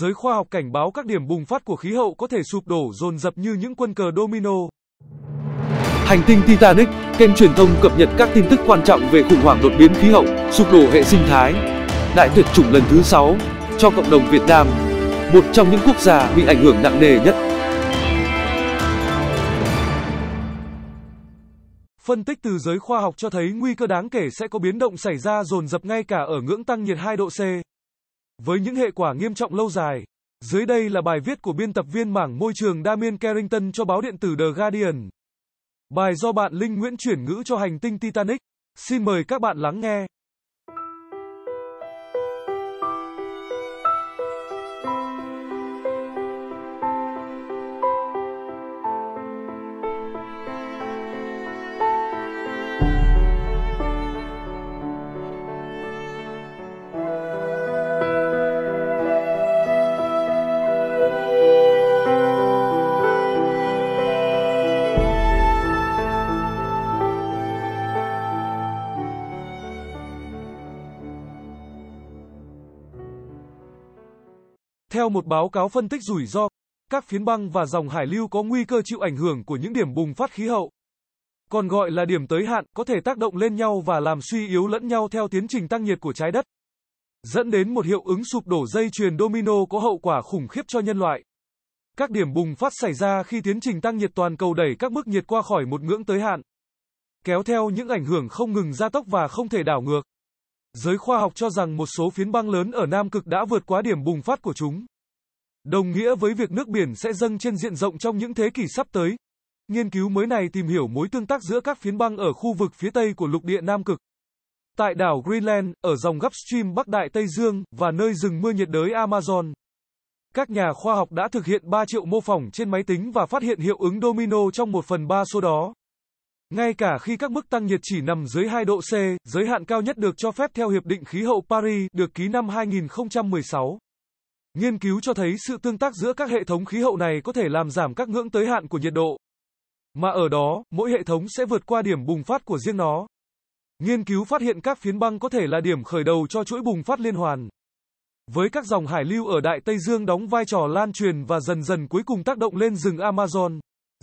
Giới khoa học cảnh báo các điểm bùng phát của khí hậu có thể sụp đổ dồn dập như những quân cờ domino. Hành tinh Titanic, kênh truyền thông cập nhật các tin tức quan trọng về khủng hoảng đột biến khí hậu, sụp đổ hệ sinh thái. Đại tuyệt chủng lần thứ 6 cho cộng đồng Việt Nam, một trong những quốc gia bị ảnh hưởng nặng nề nhất. Phân tích từ giới khoa học cho thấy nguy cơ đáng kể sẽ có biến động xảy ra dồn dập ngay cả ở ngưỡng tăng nhiệt 2 độ C. Với những hệ quả nghiêm trọng lâu dài. Dưới đây là bài viết của biên tập viên mảng môi trường Damien Carrington cho báo điện tử The Guardian. Bài do bạn Linh Nguyễn chuyển ngữ cho hành tinh Titanic. Xin mời các bạn lắng nghe. Theo một báo cáo phân tích rủi ro, các phiến băng và dòng hải lưu có nguy cơ chịu ảnh hưởng của những điểm bùng phát khí hậu. Còn gọi là điểm tới hạn, có thể tác động lên nhau và làm suy yếu lẫn nhau theo tiến trình tăng nhiệt của trái đất. Dẫn đến một hiệu ứng sụp đổ dây chuyền domino có hậu quả khủng khiếp cho nhân loại. Các điểm bùng phát xảy ra khi tiến trình tăng nhiệt toàn cầu đẩy các mức nhiệt qua khỏi một ngưỡng tới hạn. Kéo theo những ảnh hưởng không ngừng gia tốc và không thể đảo ngược. Giới khoa học cho rằng một số phiến băng lớn ở Nam Cực đã vượt quá điểm bùng phát của chúng. Đồng nghĩa với việc nước biển sẽ dâng trên diện rộng trong những thế kỷ sắp tới. Nghiên cứu mới này tìm hiểu mối tương tác giữa các phiến băng ở khu vực phía tây của lục địa Nam Cực. Tại đảo Greenland, ở dòng gấp stream Bắc Đại Tây Dương, và nơi rừng mưa nhiệt đới Amazon. Các nhà khoa học đã thực hiện 3 triệu mô phỏng trên máy tính và phát hiện hiệu ứng domino trong 1 phần 3 số đó. Ngay cả khi các mức tăng nhiệt chỉ nằm dưới 2 độ C, giới hạn cao nhất được cho phép theo Hiệp định Khí hậu Paris, được ký năm 2016. Nghiên cứu cho thấy sự tương tác giữa các hệ thống khí hậu này có thể làm giảm các ngưỡng tới hạn của nhiệt độ. Mà ở đó, mỗi hệ thống sẽ vượt qua điểm bùng phát của riêng nó. Nghiên cứu phát hiện các phiến băng có thể là điểm khởi đầu cho chuỗi bùng phát liên hoàn. Với các dòng hải lưu ở Đại Tây Dương đóng vai trò lan truyền và dần dần cuối cùng tác động lên rừng Amazon.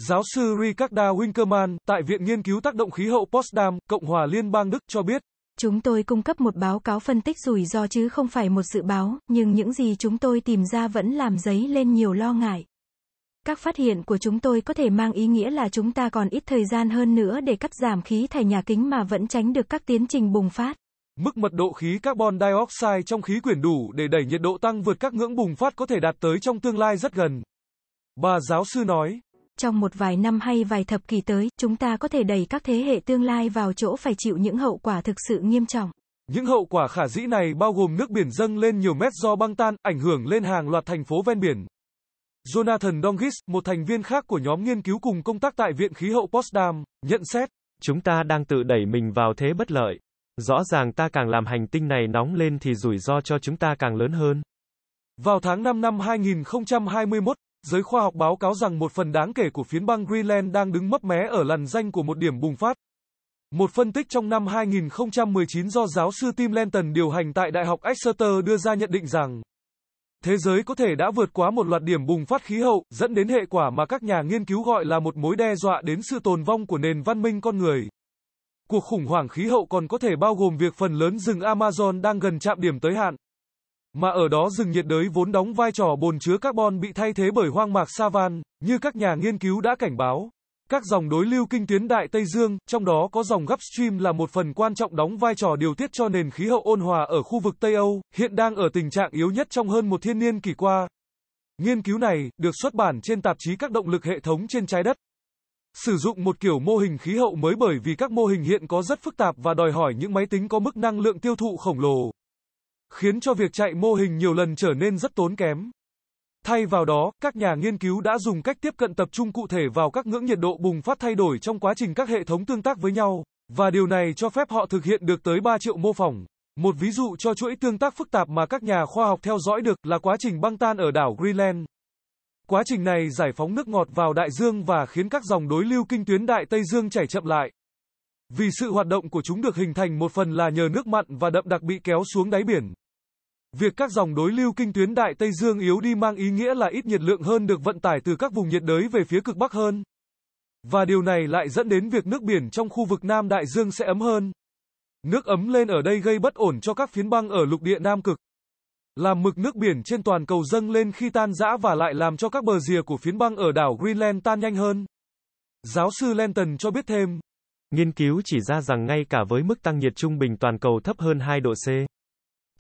Giáo sư Ricarda Winkerman, tại Viện Nghiên cứu Tác động Khí hậu Potsdam, Cộng hòa Liên bang Đức cho biết, Chúng tôi cung cấp một báo cáo phân tích rủi ro chứ không phải một dự báo, nhưng những gì chúng tôi tìm ra vẫn làm dấy lên nhiều lo ngại. Các phát hiện của chúng tôi có thể mang ý nghĩa là chúng ta còn ít thời gian hơn nữa để cắt giảm khí thải nhà kính mà vẫn tránh được các tiến trình bùng phát. Mức mật độ khí carbon dioxide trong khí quyển đủ để đẩy nhiệt độ tăng vượt các ngưỡng bùng phát có thể đạt tới trong tương lai rất gần. Bà giáo sư nói. Trong một vài năm hay vài thập kỷ tới, chúng ta có thể đẩy các thế hệ tương lai vào chỗ phải chịu những hậu quả thực sự nghiêm trọng. Những hậu quả khả dĩ này bao gồm nước biển dâng lên nhiều mét do băng tan, ảnh hưởng lên hàng loạt thành phố ven biển. Jonathan Dongis, một thành viên khác của nhóm nghiên cứu cùng công tác tại Viện Khí hậu Potsdam, nhận xét. Chúng ta đang tự đẩy mình vào thế bất lợi. Rõ ràng ta càng làm hành tinh này nóng lên thì rủi ro cho chúng ta càng lớn hơn. Vào tháng 5 năm 2021, Giới khoa học báo cáo rằng một phần đáng kể của phiến băng Greenland đang đứng mấp mé ở lằn danh của một điểm bùng phát. Một phân tích trong năm 2019 do giáo sư Tim Lenton điều hành tại Đại học Exeter đưa ra nhận định rằng thế giới có thể đã vượt quá một loạt điểm bùng phát khí hậu, dẫn đến hệ quả mà các nhà nghiên cứu gọi là một mối đe dọa đến sự tồn vong của nền văn minh con người. Cuộc khủng hoảng khí hậu còn có thể bao gồm việc phần lớn rừng Amazon đang gần chạm điểm tới hạn. Mà ở đó rừng nhiệt đới vốn đóng vai trò bồn chứa carbon bị thay thế bởi hoang mạc savan, như các nhà nghiên cứu đã cảnh báo. Các dòng đối lưu kinh tuyến Đại Tây Dương, trong đó có dòng Gulfstream là một phần quan trọng đóng vai trò điều tiết cho nền khí hậu ôn hòa ở khu vực Tây Âu, hiện đang ở tình trạng yếu nhất trong hơn một thiên niên kỷ qua. Nghiên cứu này, được xuất bản trên tạp chí các động lực hệ thống trên trái đất. Sử dụng một kiểu mô hình khí hậu mới bởi vì các mô hình hiện có rất phức tạp và đòi hỏi những máy tính có mức năng lượng tiêu thụ khổng lồ khiến cho việc chạy mô hình nhiều lần trở nên rất tốn kém. Thay vào đó, các nhà nghiên cứu đã dùng cách tiếp cận tập trung cụ thể vào các ngưỡng nhiệt độ bùng phát thay đổi trong quá trình các hệ thống tương tác với nhau, và điều này cho phép họ thực hiện được tới 3 triệu mô phỏng. Một ví dụ cho chuỗi tương tác phức tạp mà các nhà khoa học theo dõi được là quá trình băng tan ở đảo Greenland. Quá trình này giải phóng nước ngọt vào đại dương và khiến các dòng đối lưu kinh tuyến đại Tây Dương chảy chậm lại. Vì sự hoạt động của chúng được hình thành một phần là nhờ nước mặn và đậm đặc bị kéo xuống đáy biển. Việc các dòng đối lưu kinh tuyến Đại Tây Dương yếu đi mang ý nghĩa là ít nhiệt lượng hơn được vận tải từ các vùng nhiệt đới về phía cực Bắc hơn. Và điều này lại dẫn đến việc nước biển trong khu vực Nam Đại Dương sẽ ấm hơn. Nước ấm lên ở đây gây bất ổn cho các phiến băng ở lục địa Nam Cực. Làm mực nước biển trên toàn cầu dâng lên khi tan rã và lại làm cho các bờ rìa của phiến băng ở đảo Greenland tan nhanh hơn. Giáo sư Lenton cho biết thêm. Nghiên cứu chỉ ra rằng ngay cả với mức tăng nhiệt trung bình toàn cầu thấp hơn 2 độ C,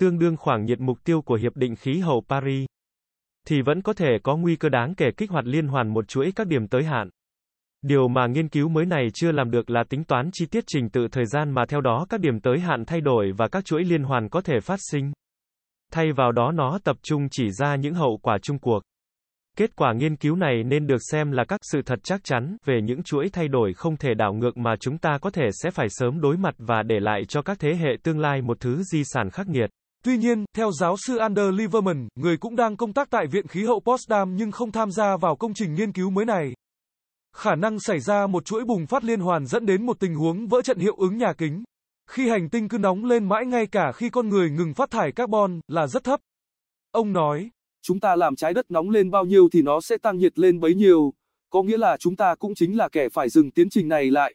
tương đương khoảng nhiệt mục tiêu của Hiệp định Khí hậu Paris, thì vẫn có thể có nguy cơ đáng kể kích hoạt liên hoàn một chuỗi các điểm tới hạn. Điều mà nghiên cứu mới này chưa làm được là tính toán chi tiết trình tự thời gian mà theo đó các điểm tới hạn thay đổi và các chuỗi liên hoàn có thể phát sinh. Thay vào đó nó tập trung chỉ ra những hậu quả chung cuộc. Kết quả nghiên cứu này nên được xem là các sự thật chắc chắn về những chuỗi thay đổi không thể đảo ngược mà chúng ta có thể sẽ phải sớm đối mặt và để lại cho các thế hệ tương lai một thứ di sản khắc nghiệt. Tuy nhiên, theo giáo sư Ander Liverman, người cũng đang công tác tại Viện Khí hậu Potsdam nhưng không tham gia vào công trình nghiên cứu mới này. Khả năng xảy ra một chuỗi bùng phát liên hoàn dẫn đến một tình huống vỡ trận hiệu ứng nhà kính. Khi hành tinh cứ nóng lên mãi ngay cả khi con người ngừng phát thải carbon là rất thấp. Ông nói, chúng ta làm trái đất nóng lên bao nhiêu thì nó sẽ tăng nhiệt lên bấy nhiêu, có nghĩa là chúng ta cũng chính là kẻ phải dừng tiến trình này lại.